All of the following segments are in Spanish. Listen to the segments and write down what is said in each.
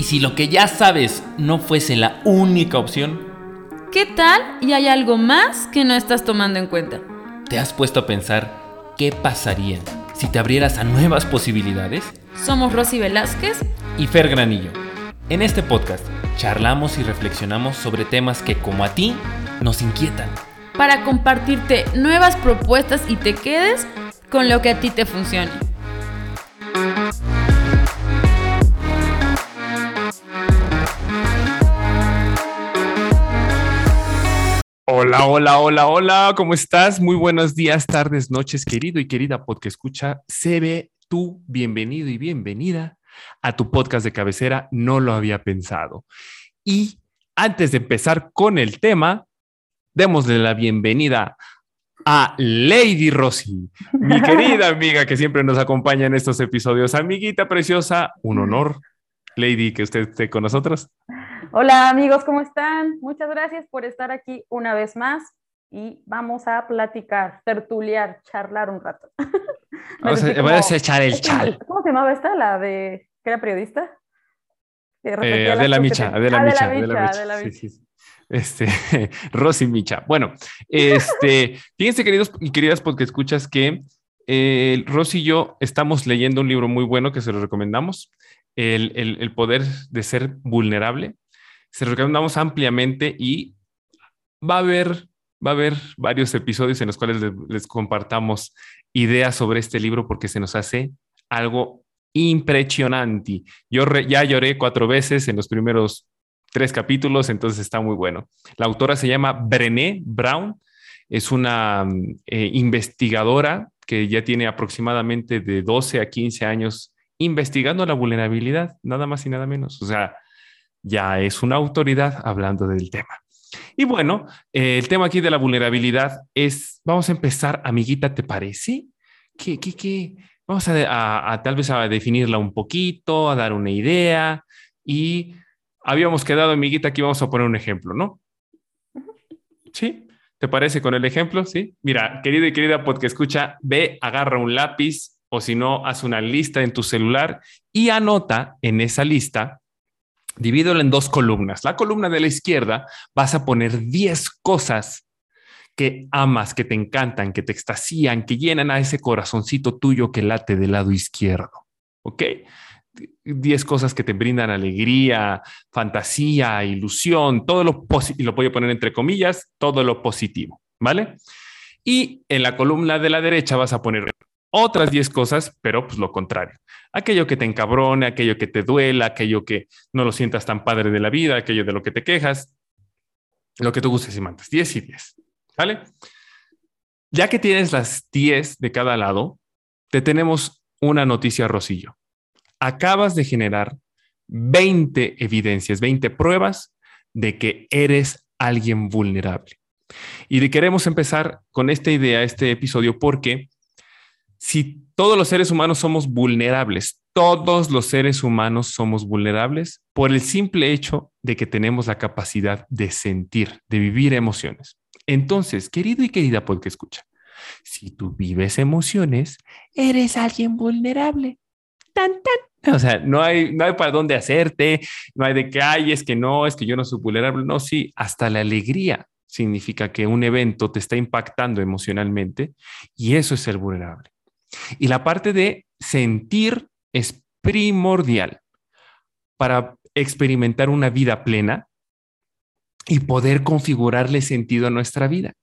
¿Y si lo que ya sabes no fuese la única opción? ¿Qué tal y hay algo más que no estás tomando en cuenta? ¿Te has puesto a pensar qué pasaría si te abrieras a nuevas posibilidades? Somos Rosy Velázquez y Fer Granillo. En este podcast charlamos y reflexionamos sobre temas que como a ti nos inquietan. Para compartirte nuevas propuestas y te quedes con lo que a ti te funcione. Hola, hola, hola, hola, ¿cómo estás? Muy buenos días, tardes, noches, querido y querida podcast escucha. Se ve tú bienvenido y bienvenida a tu podcast de cabecera, no lo había pensado. Y antes de empezar con el tema, démosle la bienvenida a Lady Rosy, mi querida amiga que siempre nos acompaña en estos episodios. Amiguita preciosa, un honor, Lady, que usted esté con nosotros. Hola amigos, ¿cómo están? Muchas gracias por estar aquí una vez más y vamos a platicar, tertuliar, charlar un rato. Vamos a, echar el chal. ¿Cómo se llamaba esta? La de que era periodista. Eh, Adela Micha, Adela Micha, Adela Micha. Este, Rosy Micha. Bueno, este, fíjense, queridos y queridas, porque escuchas que eh, Rosy y yo estamos leyendo un libro muy bueno que se lo recomendamos, el, el poder de ser vulnerable se recomendamos ampliamente y va a haber, va a haber varios episodios en los cuales les, compartamos ideas sobre este libro porque se nos hace algo impresionante. Yo ya lloré cuatro veces en los primeros tres capítulos, entonces está muy bueno. La autora se llama Brené Brown, es una eh, investigadora que ya tiene aproximadamente de 12 a 15 años investigando la vulnerabilidad, nada más y nada menos. O sea, ya es una autoridad hablando del tema. Y bueno, eh, el tema aquí de la vulnerabilidad es, vamos a empezar, amiguita, ¿te parece? ¿Qué, qué, qué? Vamos a, tal vez a definirla un poquito, a dar una idea y habíamos quedado, amiguita, aquí vamos a poner un ejemplo, ¿no? ¿Sí? ¿Te parece con el ejemplo? Sí. Mira, querida y querida porque escucha, ve, agarra un lápiz o si no, haz una lista en tu celular y anota en esa lista Divídelo en dos columnas. La columna de la izquierda vas a poner 10 cosas que amas, que te encantan, que te extasían, que llenan a ese corazoncito tuyo que late del lado izquierdo. ¿Ok? 10 cosas que te brindan alegría, fantasía, ilusión, todo lo positivo, y lo voy a poner entre comillas, todo lo positivo, ¿vale? Y en la columna de la derecha vas a poner otras 10 cosas, pero pues lo contrario. Aquello que te encabrone, aquello que te duela, aquello que no lo sientas tan padre de la vida, aquello de lo que te quejas, lo que tú gustes y mandas. 10 y 10. ¿Vale? Ya que tienes las 10 de cada lado, te tenemos una noticia, Rosillo. Acabas de generar 20 evidencias, 20 pruebas de que eres alguien vulnerable. Y queremos empezar con esta idea, este episodio, porque si todos los seres humanos somos vulnerables, todos los seres humanos somos vulnerables por el simple hecho de que tenemos la capacidad de sentir, de vivir emociones. Entonces, querido y querida que escucha, si tú vives emociones, eres alguien vulnerable. Tan, tan. O sea, no hay, no hay para dónde hacerte, no hay de que, hay, es que no, es que yo no soy vulnerable. No, sí, hasta la alegría significa que un evento te está impactando emocionalmente y eso es ser vulnerable. Y la parte de sentir es primordial para experimentar una vida plena y poder configurarle sentido a nuestra vida.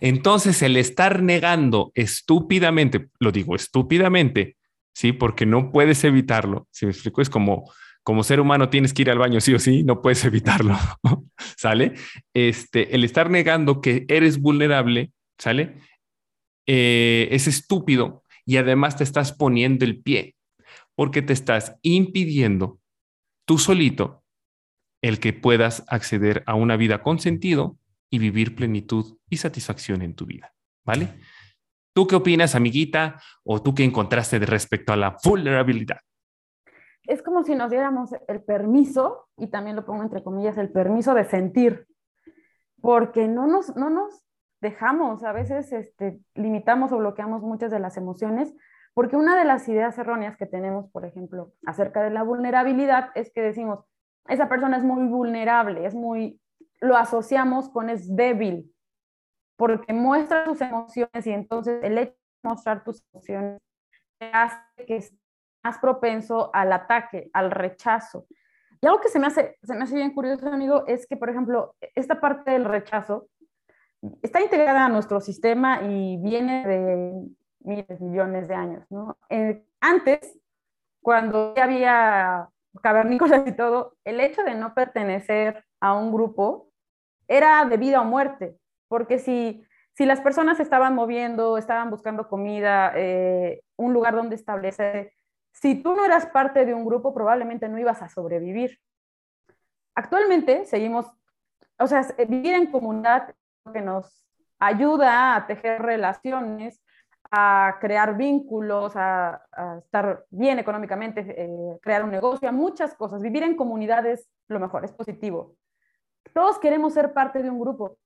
Entonces, el estar negando estúpidamente, lo digo estúpidamente, sí, porque no puedes evitarlo. Si me explico, es como como ser humano tienes que ir al baño sí o sí, no puedes evitarlo, ¿sale? Este, el estar negando que eres vulnerable, ¿sale? Eh, es estúpido y además te estás poniendo el pie porque te estás impidiendo tú solito el que puedas acceder a una vida con sentido y vivir plenitud y satisfacción en tu vida, ¿vale? ¿Tú qué opinas, amiguita? ¿O tú qué encontraste respecto a la vulnerabilidad? Es como si nos diéramos el permiso, y también lo pongo entre comillas, el permiso de sentir, porque no nos, no nos dejamos, a veces este, limitamos o bloqueamos muchas de las emociones Porque una de las ideas erróneas que tenemos, por ejemplo, acerca de la vulnerabilidad es que decimos, esa persona es muy vulnerable, es muy, lo asociamos con es débil, porque muestra tus emociones y entonces el hecho de mostrar tus emociones hace que estés más propenso al ataque, al rechazo. Y algo que se me hace, se me hace bien curioso, amigo, es que, por ejemplo, esta parte del rechazo está integrada a nuestro sistema y viene de miles, millones de años, ¿no? Eh, antes, cuando ya había cavernícolas y todo, el hecho de no pertenecer a un grupo era de vida o muerte, porque si, si las personas estaban moviendo, estaban buscando comida, eh, un lugar donde establecer, si tú no eras parte de un grupo, probablemente no ibas a sobrevivir. Actualmente seguimos, o sea, vivir en comunidad que nos ayuda a tejer relaciones, a crear vínculos, a, estar bien económicamente, eh, crear un negocio, a muchas cosas. Vivir en comunidad es lo mejor, es positivo. Todos queremos ser parte de un grupo,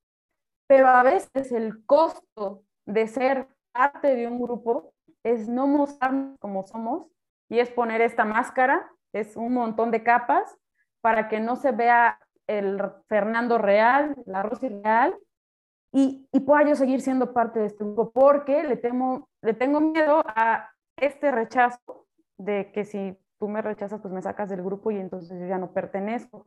pero a veces el costo de ser parte de un grupo es no mostrarnos como somos y es poner esta máscara, es un montón de capas para que no se vea el Fernando real, la Rosy real, y, y, pueda yo seguir siendo parte de este grupo, porque le, temo, le tengo miedo a este rechazo de que si tú me rechazas, pues me sacas del grupo y entonces yo ya no pertenezco.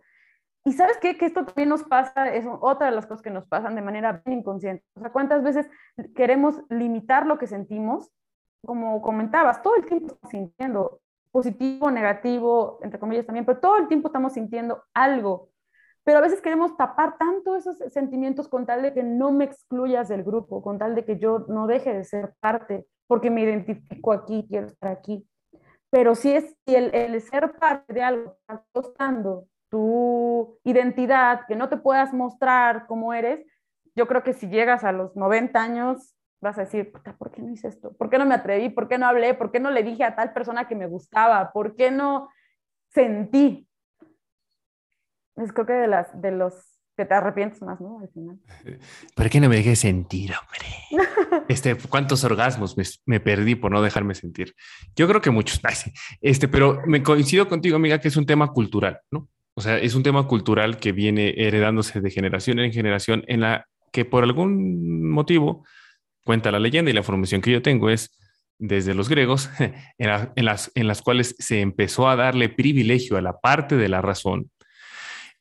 Y sabes qué? Que esto también nos pasa, es otra de las cosas que nos pasan de manera bien inconsciente. O sea, ¿cuántas veces queremos limitar lo que sentimos como comentabas, todo el tiempo estamos sintiendo, positivo, negativo, entre comillas también, pero todo el tiempo estamos sintiendo algo. Pero a veces queremos tapar tanto esos sentimientos con tal de que no me excluyas del grupo, con tal de que yo no deje de ser parte, porque me identifico aquí, quiero estar aquí. Pero si es el, ser parte de algo costando tu identidad, que no te puedas mostrar como eres, yo creo que si llegas a los 90 años vas a decir, ¿por qué no hice esto? ¿Por qué no me atreví? ¿Por qué no hablé? ¿Por qué no le dije a tal persona que me gustaba? ¿Por qué no sentí? Es creo que de, las, de los que te arrepientes más, ¿no? Al final. ¿Por qué no me dejé sentir, hombre? Este, ¿Cuántos orgasmos me, perdí por no dejarme sentir? Yo creo que muchos, este, pero me coincido contigo, amiga, que es un tema cultural, ¿no? O sea, es un tema cultural que viene heredándose de generación en generación en la que por algún motivo cuenta la leyenda y la información que yo tengo es desde los griegos, en, las, en las cuales se empezó a darle privilegio a la parte de la razón,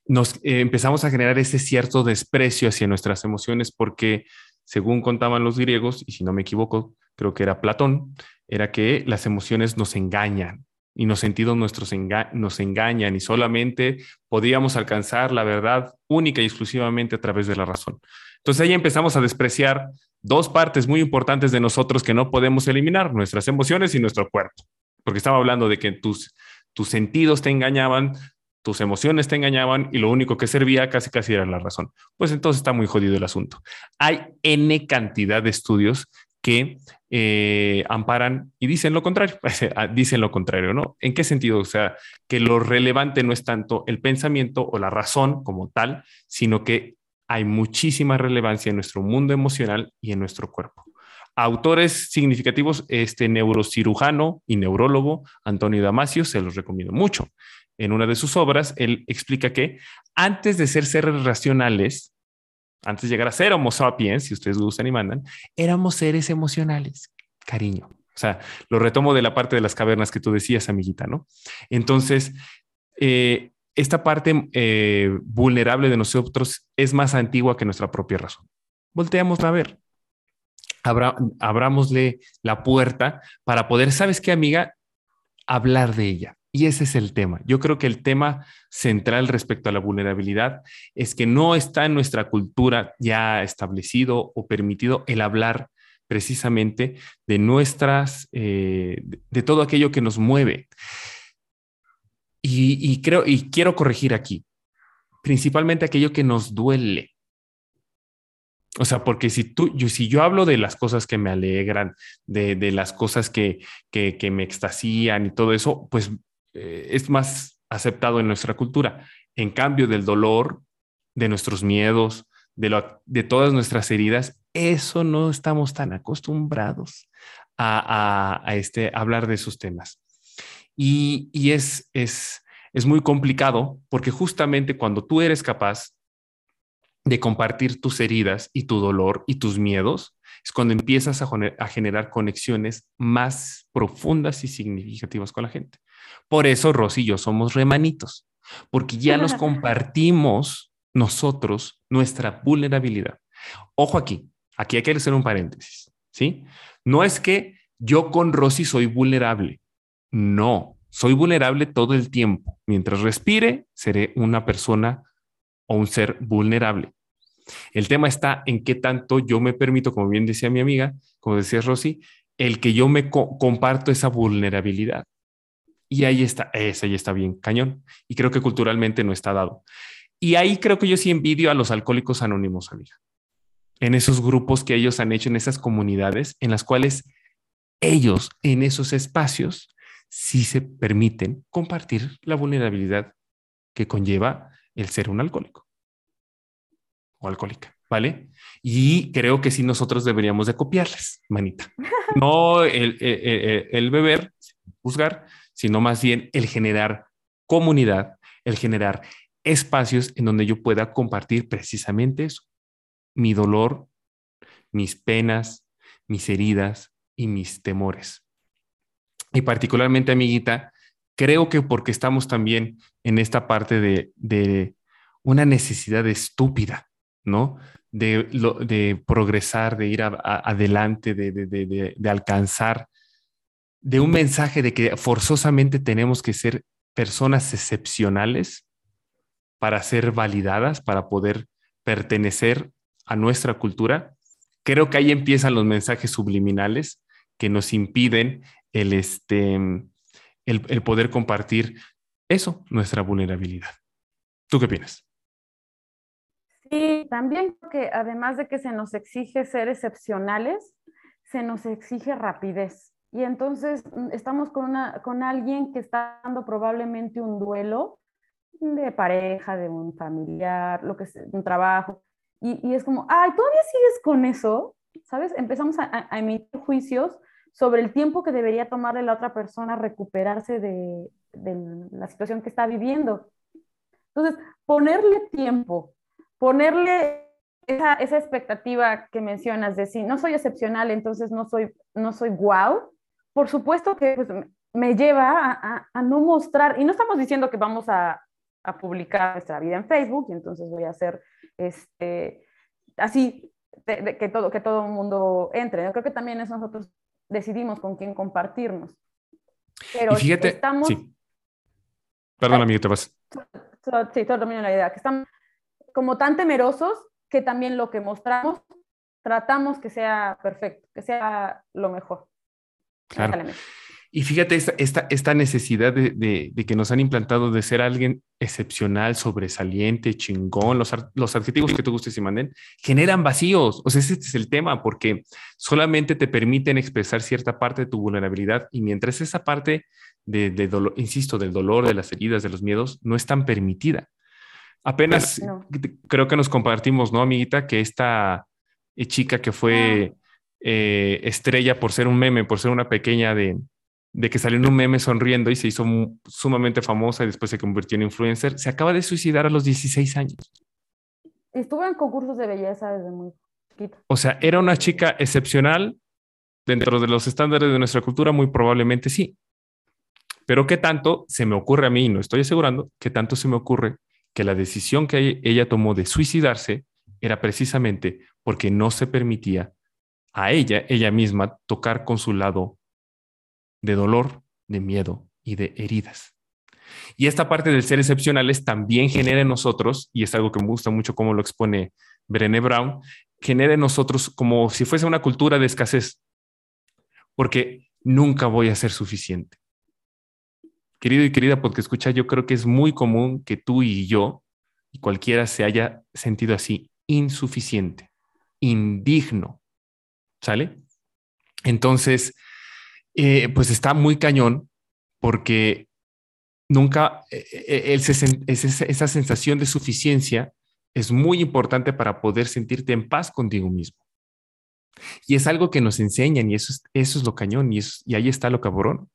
nos eh, empezamos a generar ese cierto desprecio hacia nuestras emociones porque, según contaban los griegos, y si no me equivoco, creo que era Platón, era que las emociones nos engañan y los sentidos nuestros nos engañan y solamente podíamos alcanzar la verdad única y exclusivamente a través de la razón. Entonces ahí empezamos a despreciar dos partes muy importantes de nosotros que no podemos eliminar, nuestras emociones y nuestro cuerpo. Porque estaba hablando de que tus, tus sentidos te engañaban, tus emociones te engañaban y lo único que servía casi casi era la razón. Pues entonces está muy jodido el asunto. Hay N cantidad de estudios que eh, amparan y dicen lo contrario, ah, dicen lo contrario, ¿no? ¿En qué sentido? O sea, que lo relevante no es tanto el pensamiento o la razón como tal, sino que hay muchísima relevancia en nuestro mundo emocional y en nuestro cuerpo. Autores significativos, este neurocirujano y neurólogo Antonio Damasio, se los recomiendo mucho. En una de sus obras, él explica que antes de ser seres racionales, antes de llegar a ser Homo sapiens, si ustedes gustan y mandan, éramos seres emocionales, cariño. O sea, lo retomo de la parte de las cavernas que tú decías, amiguita, ¿no? Entonces, eh, esta parte eh, vulnerable de nosotros es más antigua que nuestra propia razón. Volteamos a ver. Abra, abramosle la puerta para poder, ¿sabes qué, amiga? Hablar de ella. Y ese es el tema. Yo creo que el tema central respecto a la vulnerabilidad es que no está en nuestra cultura ya establecido o permitido el hablar precisamente de nuestras, eh, de todo aquello que nos mueve. Y, creo, y quiero corregir aquí, principalmente aquello que nos duele. O sea, porque si tú, yo, si yo hablo de las cosas que me alegran, de, las cosas que, me extasían y todo eso, pues eh, es más aceptado en nuestra cultura. En cambio, del dolor, de nuestros miedos, de, todas nuestras heridas, eso no estamos tan acostumbrados a, este, hablar de esos temas. Y, es muy complicado porque justamente cuando tú eres capaz de compartir tus heridas y tu dolor y tus miedos, es cuando empiezas a, generar conexiones más profundas y significativas con la gente. Por eso Rosy y yo somos remanitos, porque ya nos compartimos nosotros nuestra vulnerabilidad. Ojo aquí, aquí hay que hacer un paréntesis, ¿sí? No es que yo con Rosy soy vulnerable, no, soy vulnerable todo el tiempo. Mientras respire, seré una persona o un ser vulnerable. El tema está en qué tanto yo me permito, como bien decía mi amiga, como decía Rosy, el que yo me comparto esa vulnerabilidad. Y ahí está, ese ahí está bien cañón. Y creo que culturalmente no está dado. Y ahí creo que yo sí envidio a los alcohólicos anónimos, amiga. En esos grupos que ellos han hecho, en esas comunidades, en las cuales ellos, en esos espacios, sí se permiten compartir la vulnerabilidad que conlleva el ser un alcohólico o alcohólica, ¿vale? Y creo que sí nosotros deberíamos de copiarles, manita. No el, el, el beber, juzgar, sino más bien el generar comunidad, el generar espacios en donde yo pueda compartir precisamente eso, mi dolor, mis penas, mis heridas y mis temores. Y particularmente, amiguita, creo que porque estamos también en esta parte de, una necesidad estúpida ¿no? De, de progresar, de ir adelante, de, de, alcanzar, de un mensaje de que forzosamente tenemos que ser personas excepcionales para ser validadas, para poder pertenecer a nuestra cultura. Creo que ahí empiezan los mensajes subliminales que nos impiden el, este, el poder compartir eso, nuestra vulnerabilidad. ¿Tú qué opinas? Sí, también que además de que se nos exige ser excepcionales, se nos exige rapidez. Y entonces mm, estamos con, una, con alguien que está dando probablemente un duelo de pareja, de un familiar, lo que sea, un trabajo. Y, y, es como, ay, ¿todavía sigues con eso? ¿Sabes? Empezamos a, a, emitir juicios sobre el tiempo que debería tomarle la otra persona recuperarse de, de la situación que está viviendo. Entonces, ponerle tiempo ponerle esa, esa, expectativa que mencionas de si no soy excepcional, entonces no soy, no soy wow, por supuesto que pues, me lleva a, a, no mostrar, y no estamos diciendo que vamos a, a publicar nuestra vida en Facebook, y entonces voy a hacer este, así, que, todo, que todo el mundo entre. Yo creo que también es nosotros decidimos con quién compartirnos. Pero y fíjate, estamos... Sí. Perdón, amigo, te vas. Sí, todo termino la idea, que estamos como tan temerosos que también lo que mostramos tratamos que sea perfecto, que sea lo mejor. Claro. Y fíjate esta, esta, necesidad de, que nos han implantado de ser alguien excepcional, sobresaliente, chingón, los, los adjetivos que tú gustes y manden, generan vacíos. O sea, ese es el tema, porque solamente te permiten expresar cierta parte de tu vulnerabilidad y mientras esa parte de, de dolor, insisto, del dolor, de las heridas, de los miedos, no es tan permitida. Apenas creo que nos compartimos, ¿no, amiguita? Que esta eh, chica que fue eh, estrella por ser un meme, por ser una pequeña de, de que salió en un meme sonriendo y se hizo sumamente famosa y después se convirtió en influencer, se acaba de suicidar a los 16 años. Estuvo en concursos de belleza desde muy chiquita. O sea, era una chica excepcional dentro de los estándares de nuestra cultura, muy probablemente sí. Pero ¿qué tanto se me ocurre a mí? No estoy asegurando, ¿qué tanto se me ocurre que la decisión que ella tomó de suicidarse era precisamente porque no se permitía a ella, ella misma, tocar con su lado de dolor, de miedo y de heridas. Y esta parte del ser excepcionales también genera en nosotros, y es algo que me gusta mucho como lo expone Brené Brown, genera en nosotros como si fuese una cultura de escasez, porque nunca voy a ser suficiente. Querido y querida porque escucha, yo creo que es muy común que tú y yo y cualquiera se haya sentido así, insuficiente, indigno, ¿sale? Entonces, eh, pues está muy cañón porque nunca eh, eh, esa sensación de suficiencia es muy importante para poder sentirte en paz contigo mismo. Y es algo que nos enseñan y eso es, eso es lo cañón y, y ahí está lo cabrón.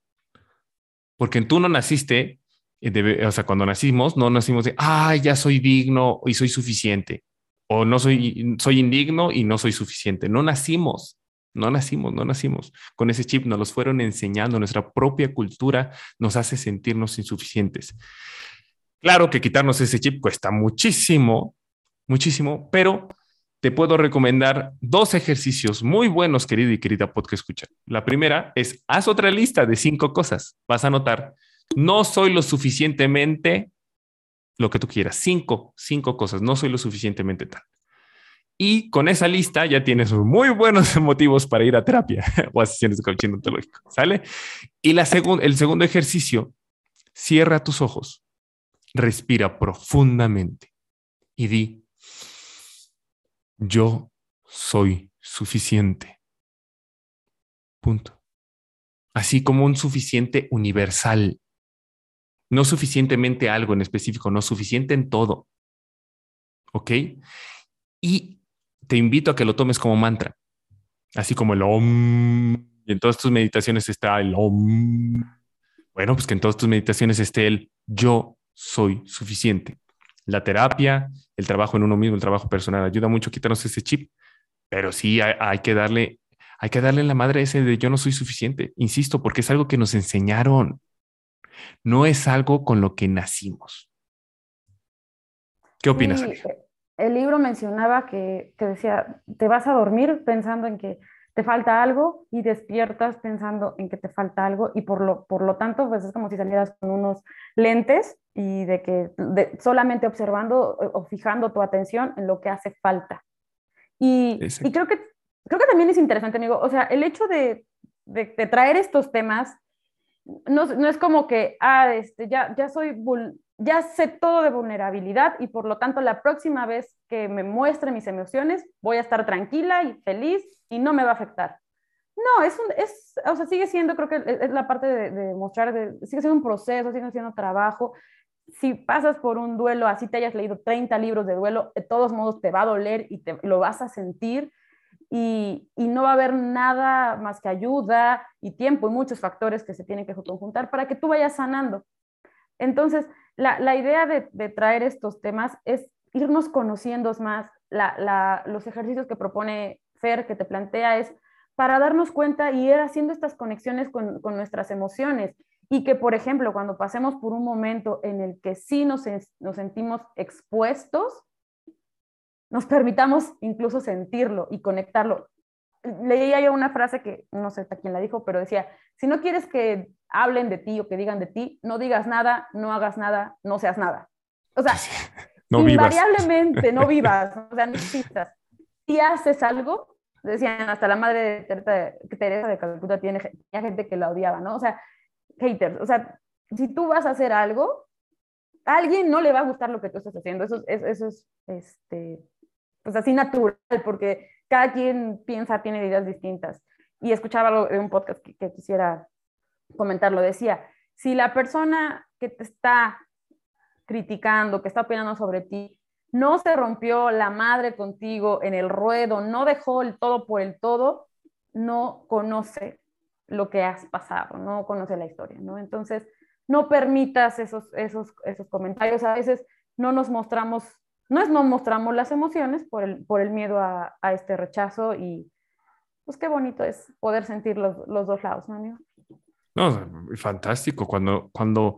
Porque tú no naciste, eh, o sea, cuando nacimos, no nacimos de, ah, ya soy digno y soy suficiente. O no soy, soy indigno y no soy suficiente. No nacimos, no nacimos, no nacimos. Con ese chip nos los fueron enseñando. Nuestra propia cultura nos hace sentirnos insuficientes. Claro que quitarnos ese chip cuesta muchísimo, muchísimo, pero te puedo recomendar dos ejercicios muy buenos, querido y querida podcast escucha. La primera es, haz otra lista de cinco cosas. Vas a notar, no soy lo suficientemente lo que tú quieras. Cinco, cinco cosas. No soy lo suficientemente tal. Y con esa lista ya tienes muy buenos motivos para ir a terapia o a sesiones de coaching ontológico. ¿Sale? Y la el segundo ejercicio, cierra tus ojos, respira profundamente y di, yo soy suficiente. Punto. Así como un suficiente universal. No suficientemente algo en específico, no suficiente en todo. ¿Ok? Y te invito a que lo tomes como mantra. Así como el OM. Y en todas tus meditaciones está el OM. Bueno, pues que en todas tus meditaciones esté el yo soy suficiente la terapia, el trabajo en uno mismo, el trabajo personal, ayuda mucho a quitarnos ese chip, pero sí hay, que darle, hay que darle la madre ese de yo no soy suficiente, insisto, porque es algo que nos enseñaron, no es algo con lo que nacimos. ¿Qué opinas? El libro mencionaba que, que decía, te vas a dormir pensando en que te falta algo y despiertas pensando en que te falta algo y por lo, por lo tanto, pues es como si salieras con unos lentes y de que solamente observando o fijando tu atención en lo que hace falta. Y, y, creo, que, creo que también es interesante, amigo, o sea, el hecho de, de, traer estos temas no, no, es como que, ah, este, ya, ya soy, ya sé todo de vulnerabilidad y por lo tanto la próxima vez que me muestre mis emociones voy a estar tranquila y feliz y no me va a afectar. No, es, un, es o sea, sigue siendo, creo que es la parte de, de mostrar, de, sigue siendo un proceso, sigue siendo trabajo si pasas por un duelo, así te hayas leído 30 libros de duelo, de todos modos te va a doler y te, lo vas a sentir y, y, no va a haber nada más que ayuda y tiempo y muchos factores que se tienen que conjuntar para que tú vayas sanando. Entonces, la, la idea de, de, traer estos temas es irnos conociendo más. La, la, los ejercicios que propone Fer, que te plantea, es para darnos cuenta y ir haciendo estas conexiones con, con nuestras emociones y que, por ejemplo, cuando pasemos por un momento en el que sí nos, nos sentimos expuestos, nos permitamos incluso sentirlo y conectarlo. Leía yo una frase que no sé a quién la dijo, pero decía, si no quieres que hablen de ti o que digan de ti, no digas nada, no hagas nada, no seas nada. O sea, no invariablemente no vivas, o sea, no existas. Si haces algo, decían hasta la madre de Teresa de Calcuta tiene, tenía gente que la odiaba, ¿no? O sea, haters. O sea, si tú vas a hacer algo, a alguien no le va a gustar lo que tú estás haciendo. Eso, es, eso es este, pues así natural, porque cada quien piensa, tiene ideas distintas. Y escuchaba algo de un podcast que, que quisiera comentarlo. Decía, si la persona que te está criticando, que está opinando sobre ti, no se rompió la madre contigo en el ruedo, no dejó el todo por el todo, no conoce lo que has pasado, no conoce la historia, ¿no? Entonces, no permitas esos, esos, esos comentarios. A veces no nos mostramos, no es no mostramos las emociones por el, por el miedo a, a este rechazo y pues qué bonito es poder sentir los, los dos lados, ¿no, amigo? Fantástico. Cuando, cuando,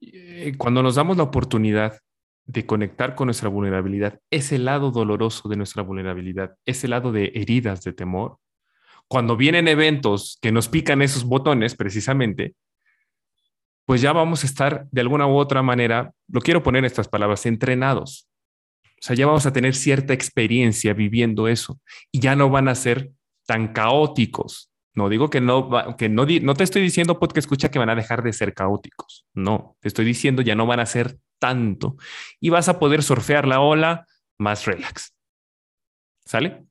eh, cuando nos damos la oportunidad de conectar con nuestra vulnerabilidad, ese lado doloroso de nuestra vulnerabilidad, ese lado de heridas, de temor, cuando vienen eventos que nos pican esos botones precisamente, pues ya vamos a estar de alguna u otra manera, lo quiero poner en estas palabras, entrenados. O sea, ya vamos a tener cierta experiencia viviendo eso y ya no van a ser tan caóticos. No digo que no, que no, no te estoy diciendo, podcast escucha, que van a dejar de ser caóticos. No, te estoy diciendo ya no van a ser tanto y vas a poder surfear la ola más relax. ¿Sale?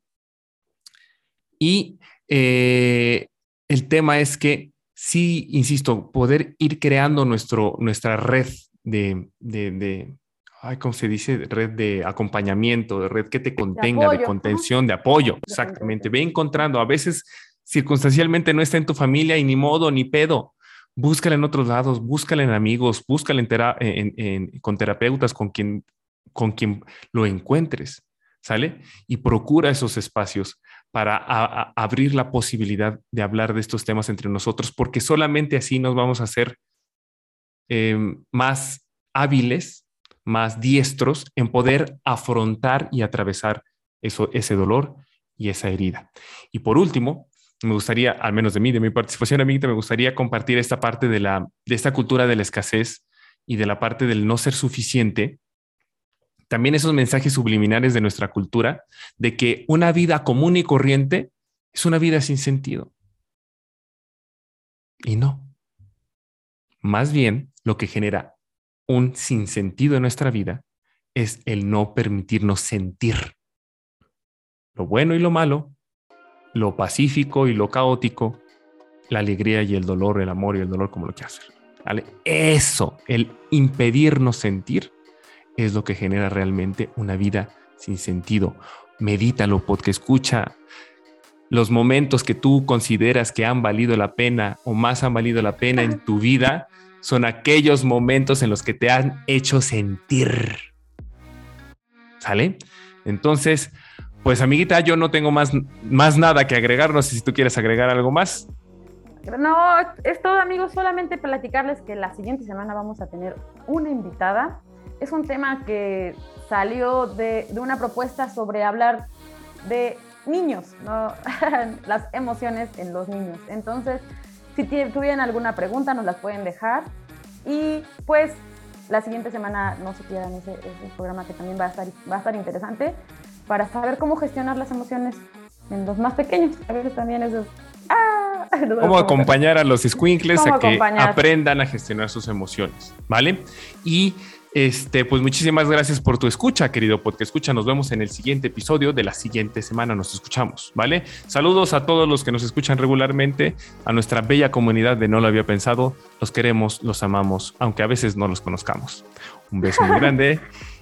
Y eh, el tema es que sí, insisto, poder ir creando nuestro, nuestra red de, ay, ¿cómo se dice? Red de acompañamiento, de red que te contenga, de, contención, de apoyo. Exactamente. Ve encontrando. A veces circunstancialmente no está en tu familia y ni modo, ni pedo. Búscala en otros lados, búscala en amigos, búscala en, con terapeutas, con quien, con quien lo encuentres, ¿sale? Y procura esos espacios para abrir la posibilidad de hablar de estos temas entre nosotros, porque solamente así nos vamos a hacer em, más hábiles más diestros en poder afrontar y atravesar eso, ese dolor y esa herida. Y por último, me gustaría, al menos de mí, de mi participación, a mí me gustaría compartir esta parte de, la, de esta cultura de la escasez y de la parte del no ser suficiente, también esos mensajes subliminares de nuestra cultura de que una vida común y corriente es una vida sin sentido. Y no. Más bien, lo que genera un sinsentido en nuestra vida es el no permitirnos sentir lo bueno y lo malo, lo pacífico y lo caótico, la alegría y el dolor, el amor y el dolor, como lo que hacer. ¿vale? Eso, el impedirnos sentir, es lo que genera realmente una vida sin sentido. Medítalo, porque escucha los momentos que tú consideras que han valido la pena o más han valido la pena en tu vida son aquellos momentos en los que te han hecho sentir. ¿Sale? Entonces, pues amiguita, yo no tengo más, más nada que agregar. No sé si tú quieres agregar algo más. No, es todo amigos, solamente platicarles que la siguiente semana vamos a tener una invitada. Es un tema que salió de, de una propuesta sobre hablar de niños, ¿no? las emociones en los niños. Entonces, si tuvieran alguna pregunta, nos las pueden dejar. Y pues la siguiente semana no se pierdan ese, programa que también va a, estar, va a estar interesante para saber cómo gestionar las emociones en los más pequeños. A veces también es... ¡Ah! Cómo acompañar a los squinkles a que aprendan a gestionar sus emociones, ¿vale? Y este, pues muchísimas gracias por tu escucha, querido podcast escucha. Nos vemos en el siguiente episodio de la siguiente semana. Nos escuchamos, ¿vale? Saludos a todos los que nos escuchan regularmente, a nuestra bella comunidad de No lo había pensado. Los queremos, los amamos, aunque a veces no los conozcamos. Un beso muy grande.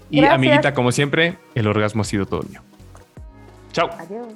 Y amiguita, como siempre, el orgasmo ha sido todo mío. Chao. Adiós.